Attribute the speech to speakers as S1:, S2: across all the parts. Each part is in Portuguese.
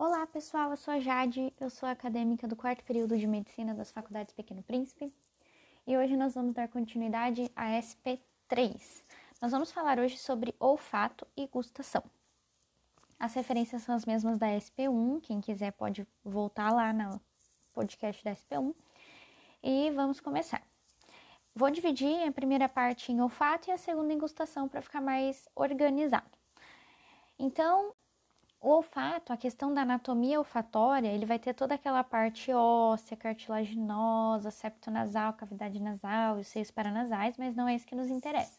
S1: Olá pessoal, eu sou a Jade, eu sou acadêmica do quarto período de Medicina das Faculdades Pequeno Príncipe e hoje nós vamos dar continuidade à SP3. Nós vamos falar hoje sobre olfato e gustação. As referências são as mesmas da SP1, quem quiser pode voltar lá no podcast da SP1 e vamos começar. Vou dividir a primeira parte em olfato e a segunda em gustação para ficar mais organizado. Então, o olfato, a questão da anatomia olfatória, ele vai ter toda aquela parte óssea, cartilaginosa, septo nasal, cavidade nasal e os seios paranasais, mas não é isso que nos interessa.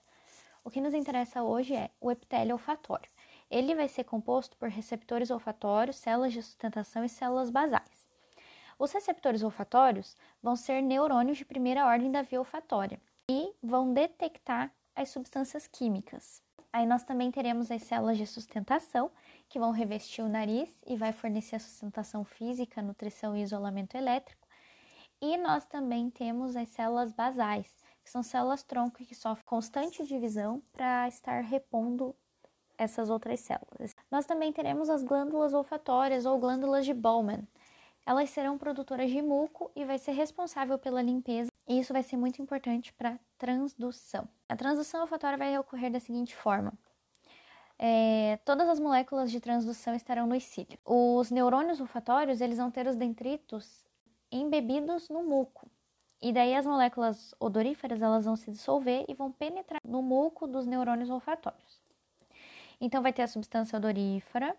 S1: O que nos interessa hoje é o epitélio olfatório. Ele vai ser composto por receptores olfatórios, células de sustentação e células basais. Os receptores olfatórios vão ser neurônios de primeira ordem da via olfatória e vão detectar as substâncias químicas. Aí nós também teremos as células de sustentação, que vão revestir o nariz e vai fornecer a sustentação física, nutrição e isolamento elétrico. E nós também temos as células basais, que são células tronco que sofrem constante divisão para estar repondo essas outras células. Nós também teremos as glândulas olfatórias ou glândulas de Bowman. Elas serão produtoras de muco e vai ser responsável pela limpeza, e isso vai ser muito importante para transdução. A transdução olfatória vai ocorrer da seguinte forma: é, todas as moléculas de transdução estarão no cílio. Os neurônios olfatórios eles vão ter os dendritos embebidos no muco. E daí as moléculas odoríferas elas vão se dissolver e vão penetrar no muco dos neurônios olfatórios. Então vai ter a substância odorífera,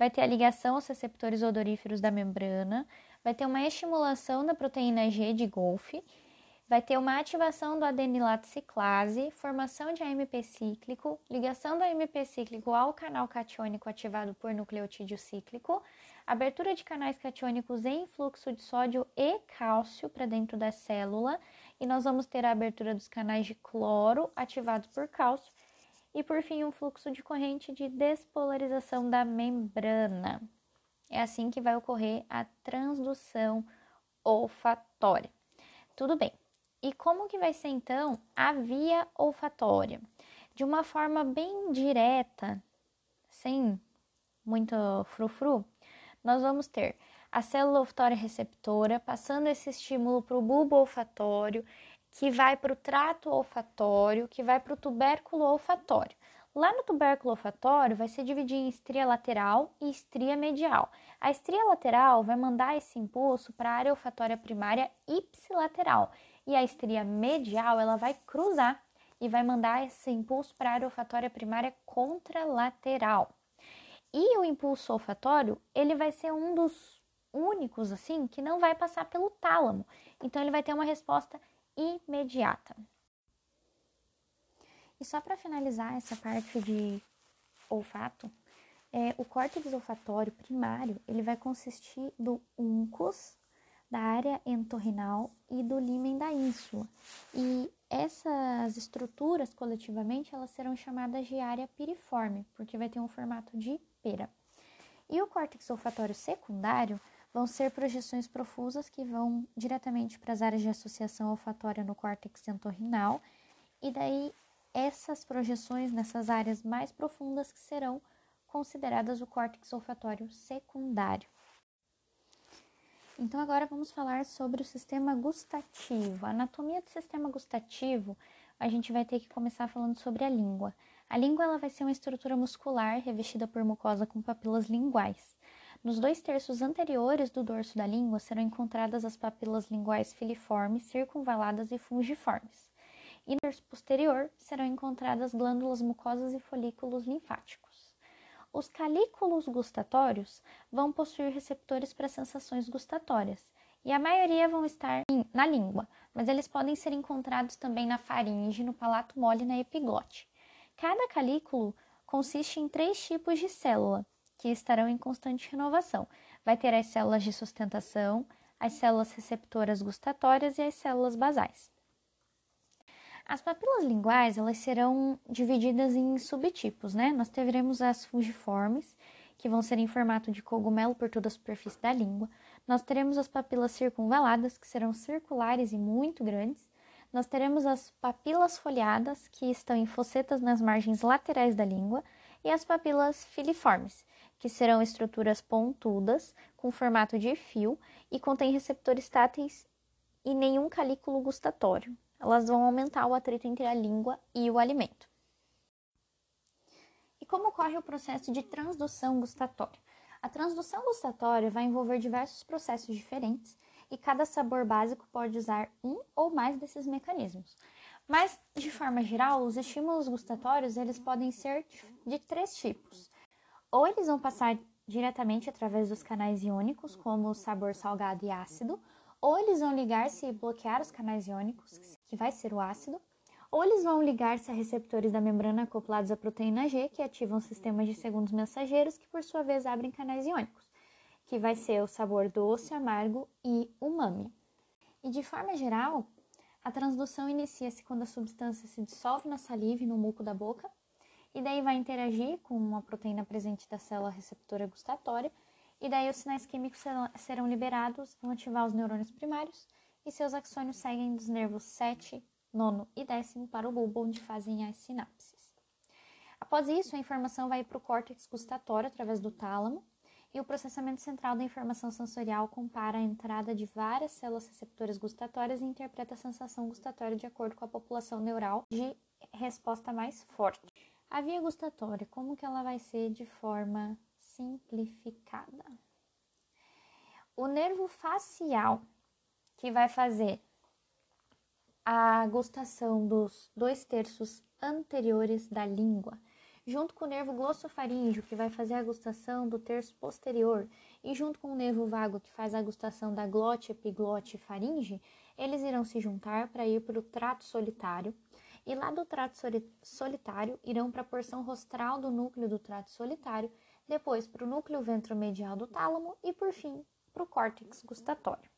S1: vai ter a ligação aos receptores odoríferos da membrana, vai ter uma estimulação da proteína G de Golgi vai ter uma ativação do adenilato ciclase, formação de AMP cíclico, ligação do AMP cíclico ao canal catiônico ativado por nucleotídeo cíclico, abertura de canais catiônicos em fluxo de sódio e cálcio para dentro da célula, e nós vamos ter a abertura dos canais de cloro ativados por cálcio, e por fim um fluxo de corrente de despolarização da membrana. É assim que vai ocorrer a transdução olfatória. Tudo bem. E como que vai ser então a via olfatória? De uma forma bem direta, sem muito frufru, nós vamos ter a célula olfatória receptora passando esse estímulo para o bulbo olfatório, que vai para o trato olfatório, que vai para o tubérculo olfatório. Lá no tubérculo olfatório vai se dividir em estria lateral e estria medial. A estria lateral vai mandar esse impulso para a área olfatória primária ipsilateral e a estria medial ela vai cruzar e vai mandar esse impulso para a área olfatória primária contralateral. E o impulso olfatório, ele vai ser um dos únicos assim que não vai passar pelo tálamo. Então ele vai ter uma resposta imediata. E só para finalizar essa parte de olfato, é, o córtex olfatório primário ele vai consistir do uncus, da área entorrinal e do límen da ínsula. E essas estruturas, coletivamente, elas serão chamadas de área piriforme, porque vai ter um formato de pera. E o córtex olfatório secundário vão ser projeções profusas que vão diretamente para as áreas de associação olfatória no córtex entorrinal, e daí essas projeções nessas áreas mais profundas que serão consideradas o córtex olfatório secundário. Então agora vamos falar sobre o sistema gustativo. A anatomia do sistema gustativo, a gente vai ter que começar falando sobre a língua. A língua ela vai ser uma estrutura muscular revestida por mucosa com papilas linguais. Nos dois terços anteriores do dorso da língua serão encontradas as papilas linguais filiformes, circunvaladas e fungiformes. E no terço posterior serão encontradas glândulas mucosas e folículos linfáticos. Os calículos gustatórios vão possuir receptores para sensações gustatórias, e a maioria vão estar na língua, mas eles podem ser encontrados também na faringe, no palato mole e na epiglote. Cada calículo consiste em três tipos de célula, que estarão em constante renovação. Vai ter as células de sustentação, as células receptoras gustatórias e as células basais. As papilas linguais, elas serão divididas em subtipos, né? Nós teremos as fungiformes, que vão ser em formato de cogumelo por toda a superfície da língua. Nós teremos as papilas circunvaladas, que serão circulares e muito grandes. Nós teremos as papilas folhadas, que estão em fossetas nas margens laterais da língua. e as papilas filiformes, que serão estruturas pontudas com formato de fio e contêm receptores táteis e nenhum calículo gustatório. Elas vão aumentar o atrito entre a língua e o alimento. E como ocorre o processo de transdução gustatória? A transdução gustatória vai envolver diversos processos diferentes e cada sabor básico pode usar um ou mais desses mecanismos. Mas, de forma geral, os estímulos gustatórios eles podem ser de três tipos. Ou eles vão passar diretamente através dos canais iônicos, como o sabor salgado e ácido, ou eles vão ligar-se e bloquear os canais iônicos, que vai ser o ácido, ou eles vão ligar-se a receptores da membrana acoplados à proteína G, que ativam sistemas de segundos mensageiros, que por sua vez abrem canais iônicos, que vai ser o sabor doce, amargo e umami. E de forma geral, a transdução inicia-se quando a substância se dissolve na saliva e no muco da boca, e daí vai interagir com uma proteína presente da célula receptora gustatória, e daí os sinais químicos serão liberados, vão ativar os neurônios primários, e seus axônios seguem dos nervos 7, 9 e 10 para o bulbo, onde fazem as sinapses. Após isso, a informação vai para o córtex gustatório através do tálamo, e o processamento central da informação sensorial compara a entrada de várias células receptoras gustatórias e interpreta a sensação gustatória de acordo com a população neural de resposta mais forte. A via gustatória, como que ela vai ser de forma simplificada? O nervo facial, que vai fazer a gustação dos dois terços anteriores da língua, junto com o nervo glossofaríngeo, que vai fazer a gustação do terço posterior, e junto com o nervo vago, que faz a gustação da glote, epiglote e faringe, eles irão se juntar para ir para o trato solitário, e lá do trato solitário irão para a porção rostral do núcleo do trato solitário, depois para o núcleo ventromedial do tálamo e, por fim, para o córtex gustatório.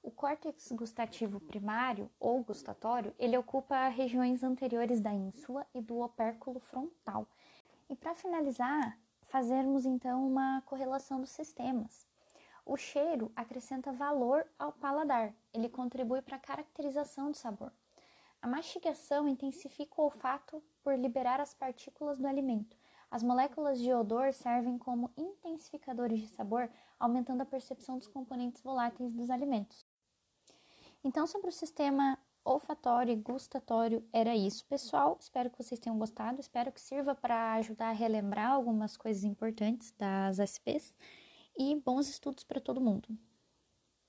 S1: O córtex gustativo primário ou gustatório, ele ocupa regiões anteriores da ínsula e do opérculo frontal. E para finalizar, fazermos então uma correlação dos sistemas. O cheiro acrescenta valor ao paladar, ele contribui para a caracterização do sabor. A mastigação intensifica o olfato por liberar as partículas do alimento. As moléculas de odor servem como intensificadores de sabor, aumentando a percepção dos componentes voláteis dos alimentos. Então, sobre o sistema olfatório e gustatório, era isso, pessoal. Espero que vocês tenham gostado. Espero que sirva para ajudar a relembrar algumas coisas importantes das SPs. E bons estudos para todo mundo.